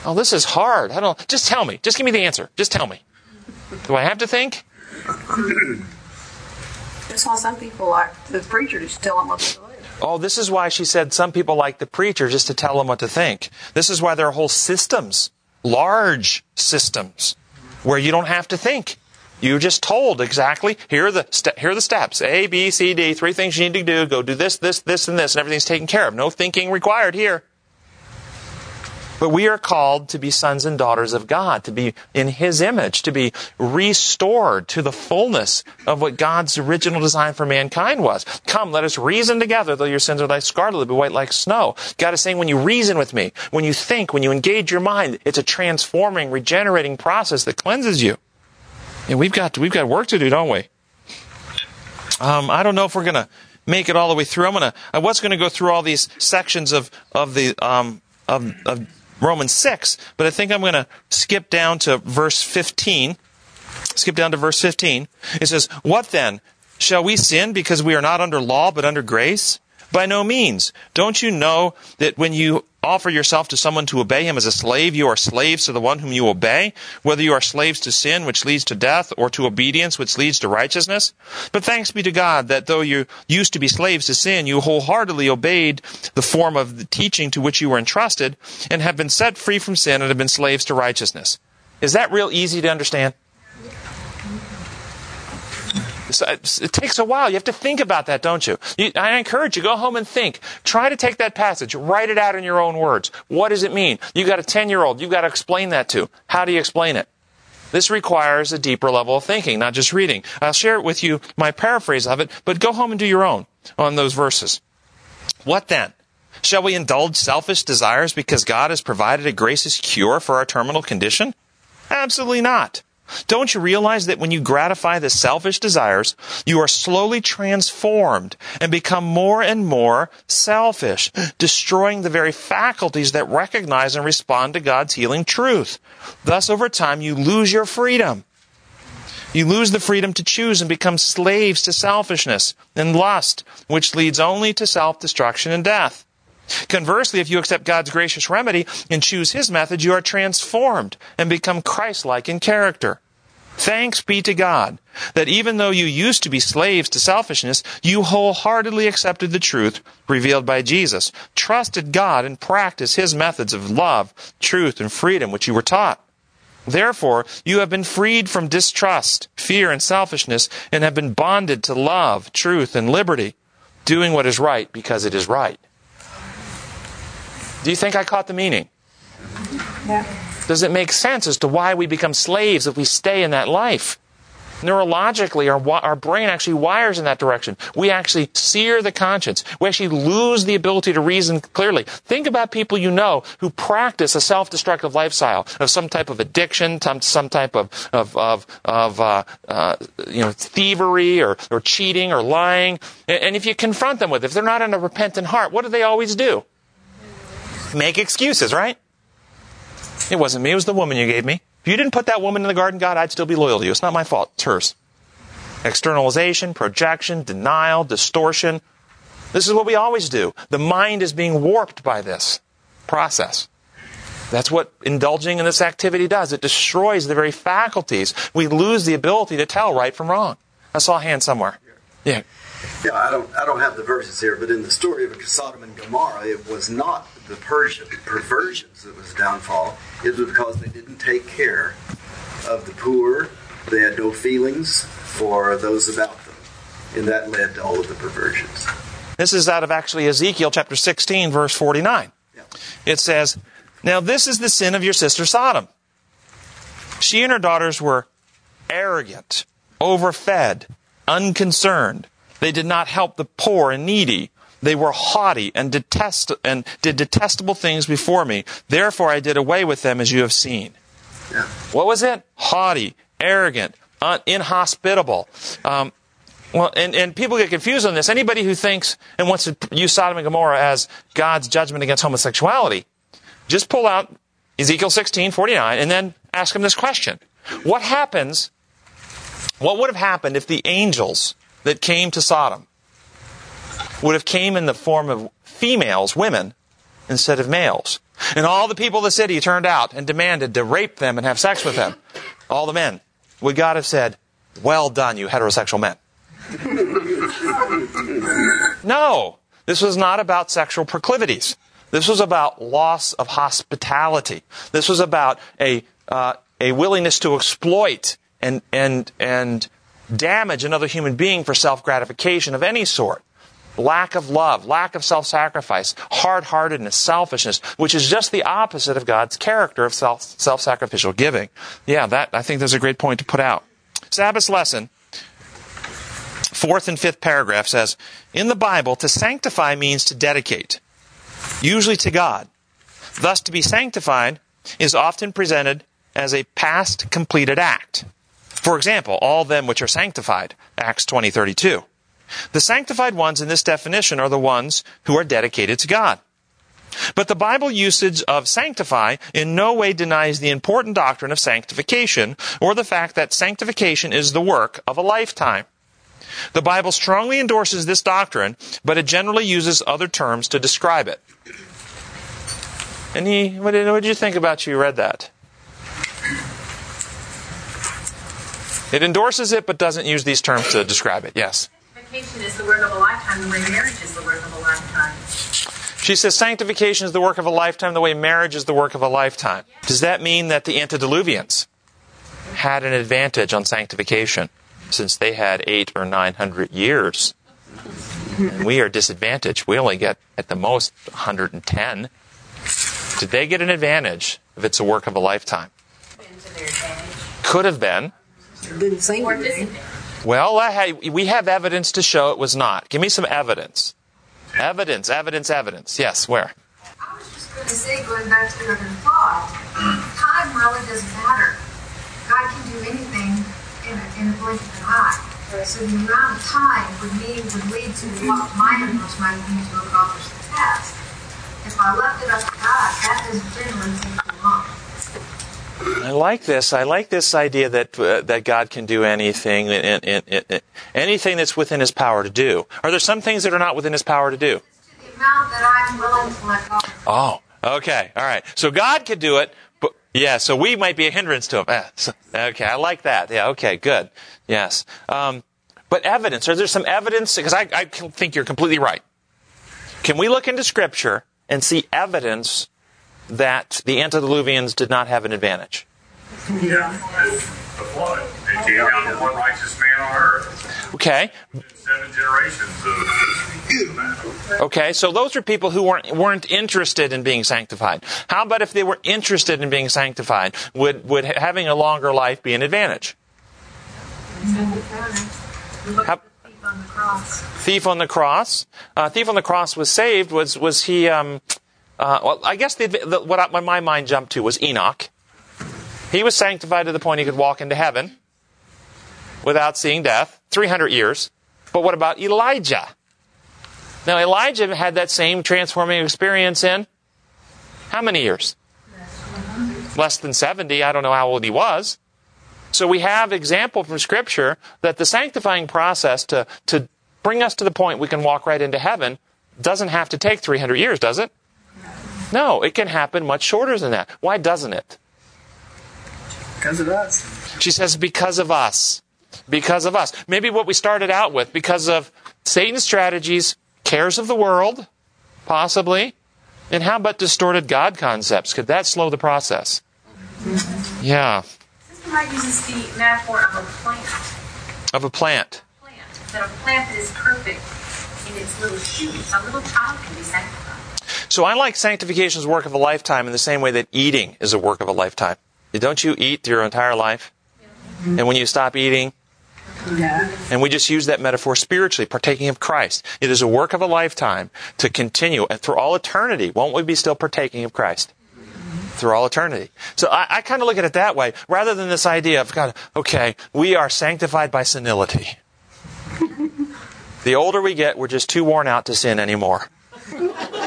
Oh, this is hard. I don't, just tell me. Just give me the answer. Just tell me. Do I have to think? That's why some people like the preacher to tell them what to believe. Oh, this is why she said some people like the preacher just to tell them what to think. This is why there are whole systems, large systems, where you don't have to think. You're just told exactly here are the st- here are the steps A, B, C, D. Three things you need to do. Go do this, this, this, and this, and everything's taken care of. No thinking required here. But we are called to be sons and daughters of God, to be in His image, to be restored to the fullness of what God's original design for mankind was. Come, let us reason together, though your sins are like scarlet, they'll be white like snow. God is saying, when you reason with me, when you think, when you engage your mind, it's a transforming, regenerating process that cleanses you. And we've got, we've got work to do, don't we? Um, I don't know if we're going to make it all the way through. I'm to, I was to go through all these sections of, of the, um, of, of Romans 6, but I think I'm going to skip down to verse 15. Skip down to verse 15. It says, What then? Shall we sin because we are not under law but under grace? By no means. Don't you know that when you offer yourself to someone to obey him as a slave, you are slaves to the one whom you obey, whether you are slaves to sin, which leads to death, or to obedience, which leads to righteousness? But thanks be to God that though you used to be slaves to sin, you wholeheartedly obeyed the form of the teaching to which you were entrusted, and have been set free from sin and have been slaves to righteousness. Is that real easy to understand? Uh, it takes a while. You have to think about that, don't you? you? I encourage you, go home and think. Try to take that passage, write it out in your own words. What does it mean? You got a 10 year old, you've got to explain that to. How do you explain it? This requires a deeper level of thinking, not just reading. I'll share it with you, my paraphrase of it, but go home and do your own on those verses. What then? Shall we indulge selfish desires because God has provided a gracious cure for our terminal condition? Absolutely not. Don't you realize that when you gratify the selfish desires, you are slowly transformed and become more and more selfish, destroying the very faculties that recognize and respond to God's healing truth. Thus, over time, you lose your freedom. You lose the freedom to choose and become slaves to selfishness and lust, which leads only to self-destruction and death. Conversely, if you accept God's gracious remedy and choose His method, you are transformed and become Christ-like in character. Thanks be to God that even though you used to be slaves to selfishness, you wholeheartedly accepted the truth revealed by Jesus, trusted God, and practiced His methods of love, truth, and freedom which you were taught. Therefore, you have been freed from distrust, fear, and selfishness, and have been bonded to love, truth, and liberty, doing what is right because it is right. Do you think I caught the meaning? Yeah. Does it make sense as to why we become slaves if we stay in that life? Neurologically, our, our brain actually wires in that direction. We actually sear the conscience. We actually lose the ability to reason clearly. Think about people you know who practice a self-destructive lifestyle of some type of addiction, some, some type of, of, of, of uh, uh, you know, thievery or, or cheating or lying. And, and if you confront them with it, if they're not in a repentant heart, what do they always do? Make excuses, right? It wasn't me, it was the woman you gave me. If you didn't put that woman in the garden, God, I'd still be loyal to you. It's not my fault. It's hers. Externalization, projection, denial, distortion. This is what we always do. The mind is being warped by this process. That's what indulging in this activity does. It destroys the very faculties. We lose the ability to tell right from wrong. I saw a hand somewhere. Yeah. Yeah, I don't, I don't have the verses here, but in the story of Sodom and Gomorrah, it was not the Persian, perversions that was downfall. It was because they didn't take care of the poor. They had no feelings for those about them, and that led to all of the perversions. This is out of actually Ezekiel chapter 16, verse 49. Yeah. It says, Now this is the sin of your sister Sodom. She and her daughters were arrogant, overfed, unconcerned. They did not help the poor and needy. They were haughty and detest and did detestable things before me. Therefore I did away with them as you have seen. Yeah. What was it? Haughty, arrogant, un- inhospitable. Um, well, and, and people get confused on this. Anybody who thinks and wants to use Sodom and Gomorrah as God's judgment against homosexuality, just pull out Ezekiel 16, 49, and then ask them this question. What happens, what would have happened if the angels that came to Sodom would have came in the form of females, women, instead of males? And all the people of the city turned out and demanded to rape them and have sex with them. All the men. Would God have said, well done, you heterosexual men? No, this was not about sexual proclivities. This was about loss of hospitality. This was about a uh, a willingness to exploit and and and damage another human being for self gratification of any sort. Lack of love, lack of self sacrifice, hard heartedness, selfishness, which is just the opposite of God's character of self sacrificial giving. Yeah, that I think that's a great point to put out. Sabbath lesson fourth and fifth paragraph says, In the Bible, to sanctify means to dedicate, usually to God. Thus, to be sanctified is often presented as a past completed act. For example, all them which are sanctified, Acts 20:32. The sanctified ones in this definition are the ones who are dedicated to God. But the Bible usage of sanctify in no way denies the important doctrine of sanctification or the fact that sanctification is the work of a lifetime. The Bible strongly endorses this doctrine, but it generally uses other terms to describe it. And he, what did, what did you think about you read that? It endorses it, but doesn't use these terms to describe it. Yes. Sanctification is the work of a lifetime, the way marriage is the work of a lifetime. She says sanctification is the work of a lifetime, the way marriage is the work of a lifetime. Does that mean that the antediluvians had an advantage on sanctification since they had eight or nine hundred years? And we are disadvantaged. We only get at the most 110. Did they get an advantage if it's a work of a lifetime? Been to their advantage Could have been. Didn't seem or to be. disadvantage. Well, had- we have evidence to show it was not. Give me some evidence. Evidence, evidence, evidence. Yes, where? I was just going to say, going back to other thought, time really doesn't matter. God can do anything in a, in a blink of an eye. So the amount of time would mean would lead to what my inputs might be to accomplish the task. If I left it up to God, that doesn't generally take. I like this. I like this idea that uh, that God can do anything, anything that's within His power to do. Are there some things that are not within His power to do? Oh, okay, all right. So God could do it, but yeah. So we might be a hindrance to Him. Eh, so- okay, I like that. Yeah. Okay. Good. Yes. Um, but evidence. Are there some evidence? Because I, I think you're completely right. Can we look into Scripture and see evidence that the antediluvians did not have an advantage? Yeah. The flood. It came down to one righteous man on earth. Okay. Seven generations of. Okay, so those are people who weren't weren't interested in being sanctified. How about if they were interested in being sanctified? Would would having a longer life be an advantage? How- thief on the cross. thief on the cross. Uh, thief on the cross was saved. Was was he? Um, uh, well, I guess the, the, what, I, what my mind jumped to was Enoch. He was sanctified to the point he could walk into heaven without seeing death. Three hundred years. But what about Elijah? Now Elijah had that same transforming experience in how many years? Less than seventy. I don't know how old he was. So we have example from Scripture that the sanctifying process to, to bring us to the point we can walk right into heaven doesn't have to take 300 years, does it? No, it can happen much shorter than that. Why doesn't it? Because of us. She says, because of us. Because of us. Maybe what we started out with, because of Satan's strategies, cares of the world, possibly. And how about distorted God concepts? Could that slow the process? Yeah, Sister Mike uses the metaphor of a plant. of a plant. plant. That a plant that is perfect in its little shoots. A little child can be sanctified. So I like sanctification as work of a lifetime in the same way that eating is a work of a lifetime. Don't you eat your entire life? And when you stop eating, Yeah. and we just use that metaphor spiritually, partaking of Christ. It is a work of a lifetime to continue, and through all eternity, won't we be still partaking of Christ? Through all eternity. So I, I kind of look at it that way, rather than this idea of, God, okay, we are sanctified by senility. the older we get, we're just too worn out to sin anymore.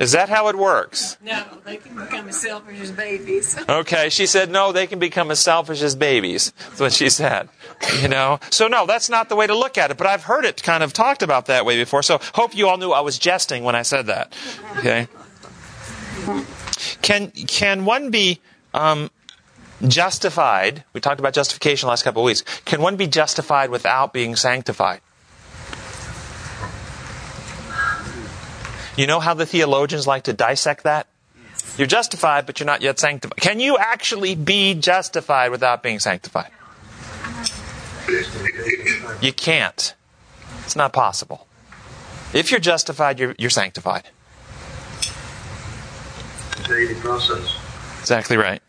Is that how it works? No, they can become as selfish as babies. Okay, she said, no, they can become as selfish as babies. That's what she said. You know? So no, that's not the way to look at it, but I've heard it kind of talked about that way before, so hope you all knew I was jesting when I said that. Okay? Can, can one be, um, justified? We talked about justification last couple of weeks. Can one be justified without being sanctified? You know how the theologians like to dissect that? You're justified, but you're not yet sanctified. Can you actually be justified without being sanctified? You can't. It's not possible. If you're justified, you're, you're sanctified. daily process. Exactly right.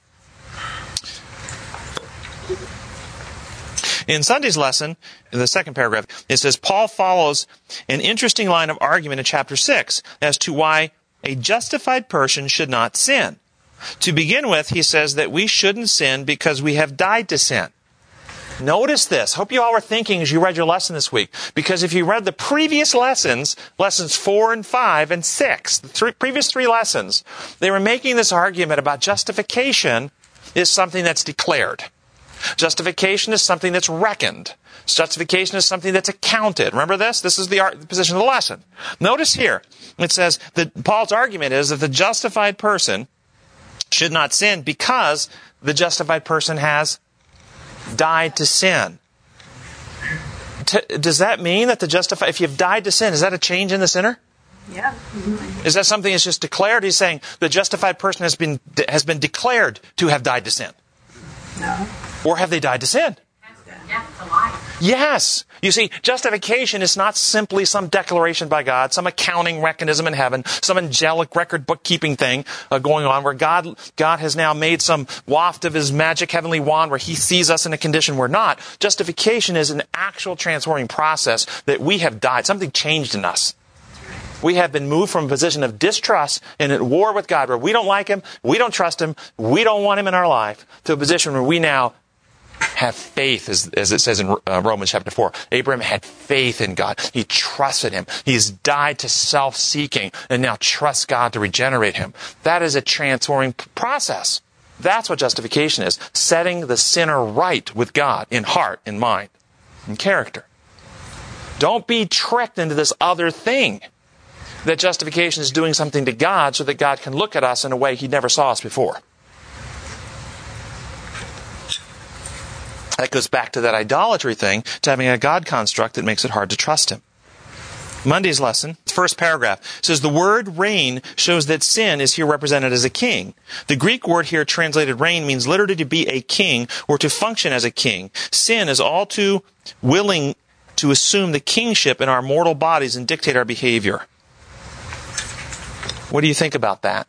In Sunday's lesson, in the second paragraph, it says Paul follows an interesting line of argument in chapter 6 as to why a justified person should not sin. To begin with, he says that we shouldn't sin because we have died to sin. Notice this. Hope you all were thinking as you read your lesson this week. Because if you read the previous lessons, lessons four and five and six, the three, previous three lessons, they were making this argument about justification is something that's declared. Justification is something that's reckoned. Justification is something that's accounted. Remember this? This is the, ar- the position of the lesson. Notice here, it says that Paul's argument is that the justified person should not sin because the justified person has died to sin. T- does that mean that the justified, if you've died to sin, is that a change in the sinner? Yeah. Is that something that's just declared? He's saying the justified person has been has been declared to have died to sin, No. Or have they died to sin? Yes. You see, justification is not simply some declaration by God, some accounting mechanism in heaven, some angelic record bookkeeping thing uh, going on where God, God has now made some waft of his magic heavenly wand where he sees us in a condition we're not. Justification is an actual transforming process that we have died. Something changed in us. We have been moved from a position of distrust and at war with God where we don't like him, we don't trust him, we don't want him in our life to a position where we now have faith, as, as it says in uh, Romans chapter 4. Abraham had faith in God. He trusted him. He's died to self seeking and now trusts God to regenerate him. That is a transforming process. That's what justification is setting the sinner right with God in heart, in mind, in character. Don't be tricked into this other thing that justification is doing something to God so that God can look at us in a way he never saw us before. That goes back to that idolatry thing, to having a God construct that makes it hard to trust Him. Monday's lesson, first paragraph, says the word reign shows that sin is here represented as a king. The Greek word here translated reign means literally to be a king or to function as a king. Sin is all too willing to assume the kingship in our mortal bodies and dictate our behavior. What do you think about that?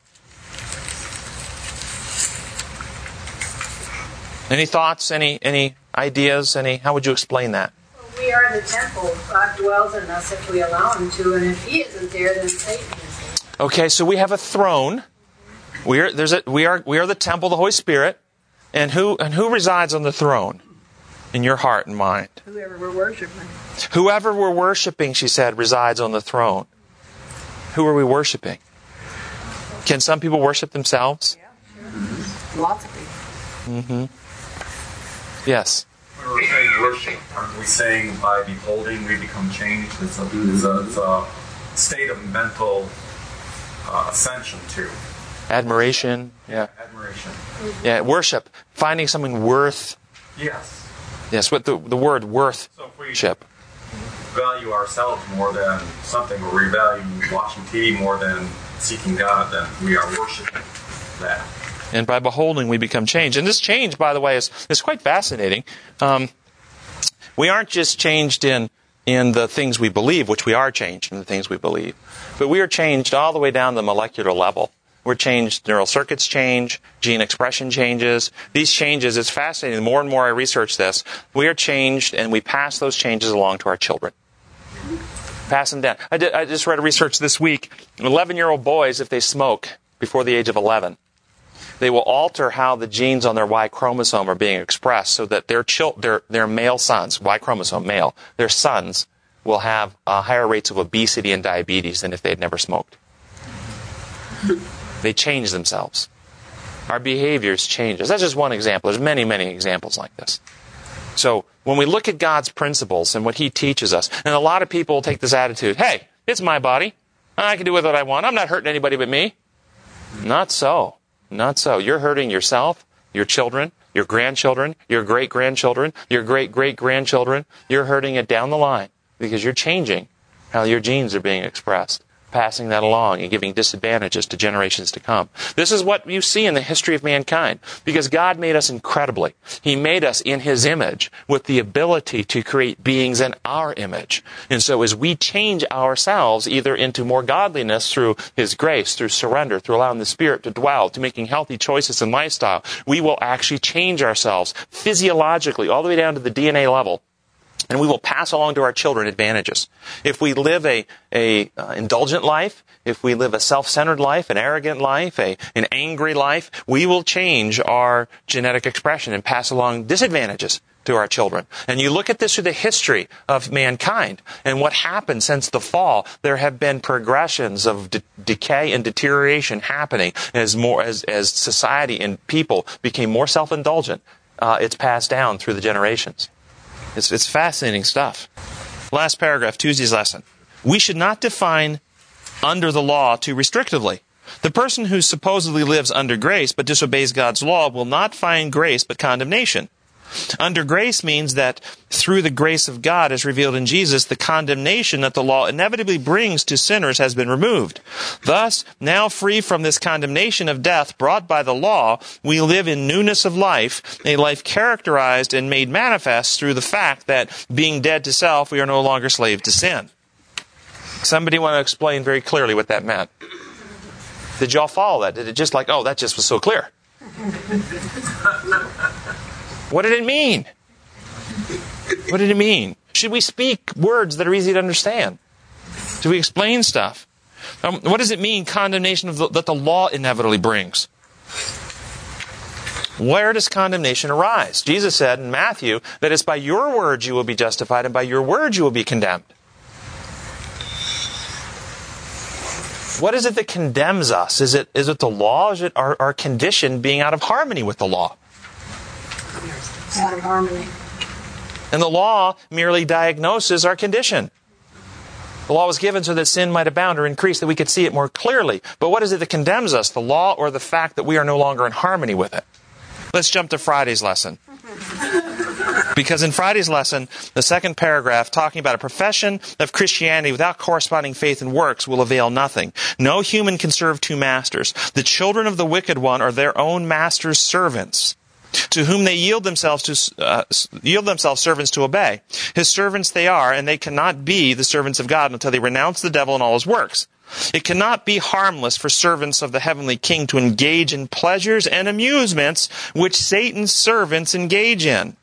Any thoughts? Any any ideas? Any? How would you explain that? We are the temple. God dwells in us if we allow Him to, and if He isn't there, then Satan is there. Okay, so we have a throne. We are there's a we are we are the temple of the Holy Spirit, and who and who resides on the throne? In your heart and mind. Whoever we're worshiping. Whoever we're worshiping, she said, resides on the throne. Who are we worshiping? Can some people worship themselves? Yeah, sure. Lots of people. Mm-hmm. Yes. When we're saying worship, aren't we saying by beholding we become changed? It's a, it's a, it's a state of mental uh, ascension to Admiration. Yeah. admiration. Yeah. Worship. Finding something worth. Yes. Yes. with the the word worth. So if we Worship. value ourselves more than something, or we value watching TV more than seeking God, then we are worshiping that. And by beholding, we become changed. And this change, by the way, is, is quite fascinating. Um, we aren't just changed in, in the things we believe, which we are changed in the things we believe, but we are changed all the way down the molecular level. We're changed, neural circuits change, gene expression changes. These changes, it's fascinating. The more and more I research this, we are changed and we pass those changes along to our children. Pass them down. I, did, I just read a research this week. 11 year old boys, if they smoke before the age of 11, they will alter how the genes on their Y chromosome are being expressed so that their, chil- their, their male sons, Y chromosome male, their sons will have uh, higher rates of obesity and diabetes than if they had never smoked. They change themselves. Our behaviors change. That's just one example. There's many, many examples like this. So when we look at God's principles and what He teaches us, and a lot of people take this attitude, hey, it's my body. I can do with what I want. I'm not hurting anybody but me. Not so. Not so. You're hurting yourself, your children, your grandchildren, your great grandchildren, your great great grandchildren. You're hurting it down the line because you're changing how your genes are being expressed, passing that along and giving disadvantages to generations to come. This is what you see in the history of mankind because God made us incredibly. He made us in His image with the ability to create beings in our image. And so as we change ourselves either into more godliness through His grace, through surrender, through allowing the Spirit to dwell, to making healthy choices in lifestyle, we will actually change ourselves physiologically all the way down to the DNA level and we will pass along to our children advantages. If we live a, a uh, indulgent life, if we live a self-centered life, an arrogant life, a, an angry life, we will change our genetic expression and pass along disadvantages to our children. And you look at this through the history of mankind and what happened since the fall. There have been progressions of de- decay and deterioration happening as more as, as society and people became more self-indulgent. Uh, it's passed down through the generations. It's, it's fascinating stuff. Last paragraph, Tuesday's lesson. We should not define under the law too restrictively. The person who supposedly lives under grace but disobeys God's law will not find grace but condemnation. Under grace means that through the grace of God as revealed in Jesus, the condemnation that the law inevitably brings to sinners has been removed. Thus, now free from this condemnation of death brought by the law, we live in newness of life, a life characterized and made manifest through the fact that being dead to self, we are no longer slave to sin. Somebody want to explain very clearly what that meant? Did y'all follow that? Did it just like, oh, that just was so clear? What did it mean? What did it mean? Should we speak words that are easy to understand? Do we explain stuff? Um, what does it mean, condemnation the, that the law inevitably brings? Where does condemnation arise? Jesus said in Matthew that it's by your words you will be justified and by your words you will be condemned. What is it that condemns us? Is it, is it the law? Is it our, our condition being out of harmony with the law? Out of harmony. And the law merely diagnoses our condition. The law was given so that sin might abound or increase, that we could see it more clearly. But what is it that condemns us, the law or the fact that we are no longer in harmony with it? Let's jump to Friday's lesson. Because in Friday's lesson, the second paragraph, talking about a profession of Christianity without corresponding faith and works will avail nothing. No human can serve two masters. The children of the wicked one are their own master's servants to whom they yield themselves to uh, yield themselves servants to obey. His servants they are, and they cannot be the servants of God until they renounce the devil and all his works. It cannot be harmless for servants of the heavenly king to engage in pleasures and amusements which Satan's servants engage in.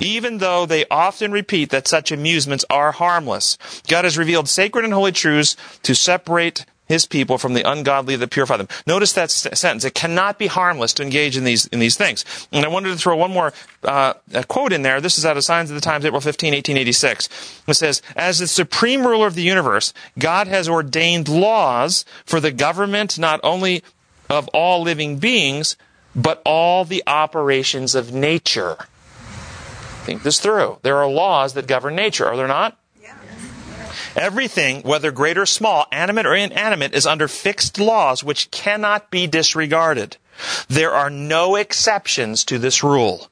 Even though they often repeat that such amusements are harmless, God has revealed sacred and holy truths to separate his people from the ungodly that purify them. Notice that sentence. It cannot be harmless to engage in these, in these things. And I wanted to throw one more uh, quote in there. This is out of Signs of the Times, April 15, 1886. It says, As the supreme ruler of the universe, God has ordained laws for the government not only of all living beings, but all the operations of nature. Think this through. There are laws that govern nature, are there not? Everything, whether great or small, animate or inanimate, is under fixed laws which cannot be disregarded. There are no exceptions to this rule.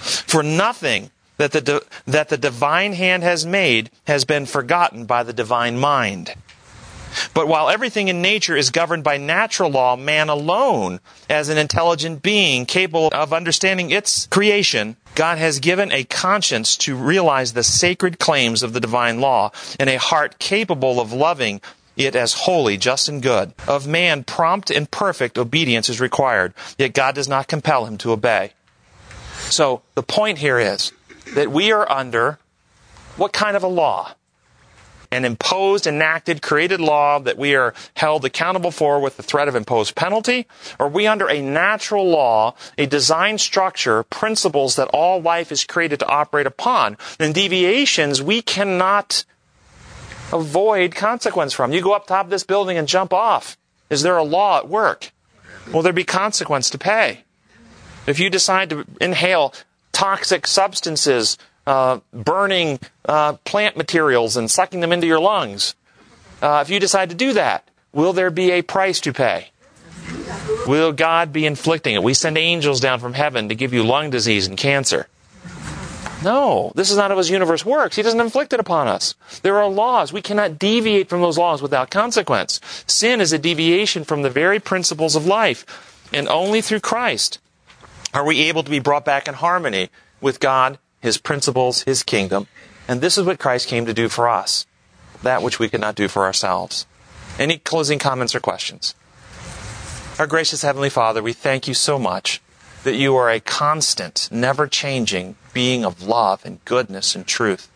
For nothing that the, that the divine hand has made has been forgotten by the divine mind. But while everything in nature is governed by natural law, man alone, as an intelligent being capable of understanding its creation, God has given a conscience to realize the sacred claims of the divine law and a heart capable of loving it as holy, just, and good. Of man, prompt and perfect obedience is required, yet God does not compel him to obey. So the point here is that we are under what kind of a law? An imposed, enacted, created law that we are held accountable for with the threat of imposed penalty? Are we under a natural law, a design structure, principles that all life is created to operate upon? And deviations we cannot avoid consequence from. You go up top of this building and jump off. Is there a law at work? Will there be consequence to pay? If you decide to inhale toxic substances uh, burning uh, plant materials and sucking them into your lungs. Uh, if you decide to do that, will there be a price to pay? Will God be inflicting it? We send angels down from heaven to give you lung disease and cancer. No, this is not how his universe works. He doesn't inflict it upon us. There are laws. We cannot deviate from those laws without consequence. Sin is a deviation from the very principles of life. And only through Christ are we able to be brought back in harmony with God his principles, his kingdom. And this is what Christ came to do for us, that which we could not do for ourselves. Any closing comments or questions? Our gracious Heavenly Father, we thank you so much that you are a constant, never changing being of love and goodness and truth.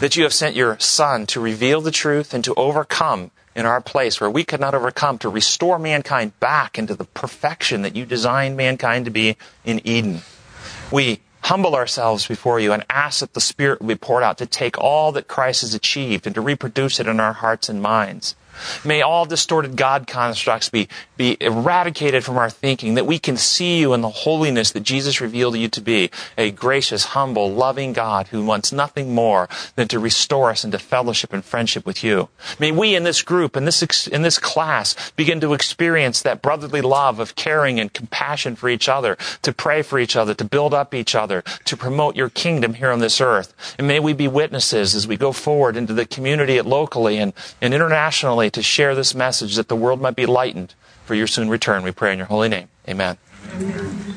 That you have sent your Son to reveal the truth and to overcome in our place where we could not overcome, to restore mankind back into the perfection that you designed mankind to be in Eden. We humble ourselves before you and ask that the Spirit will be poured out to take all that Christ has achieved and to reproduce it in our hearts and minds. May all distorted God constructs be, be eradicated from our thinking, that we can see you in the holiness that Jesus revealed you to be, a gracious, humble, loving God who wants nothing more than to restore us into fellowship and friendship with you. May we in this group, in this, in this class, begin to experience that brotherly love of caring and compassion for each other, to pray for each other, to build up each other, to promote your kingdom here on this earth. And may we be witnesses as we go forward into the community locally and, and internationally to share this message that the world might be lightened for your soon return. We pray in your holy name. Amen. Amen.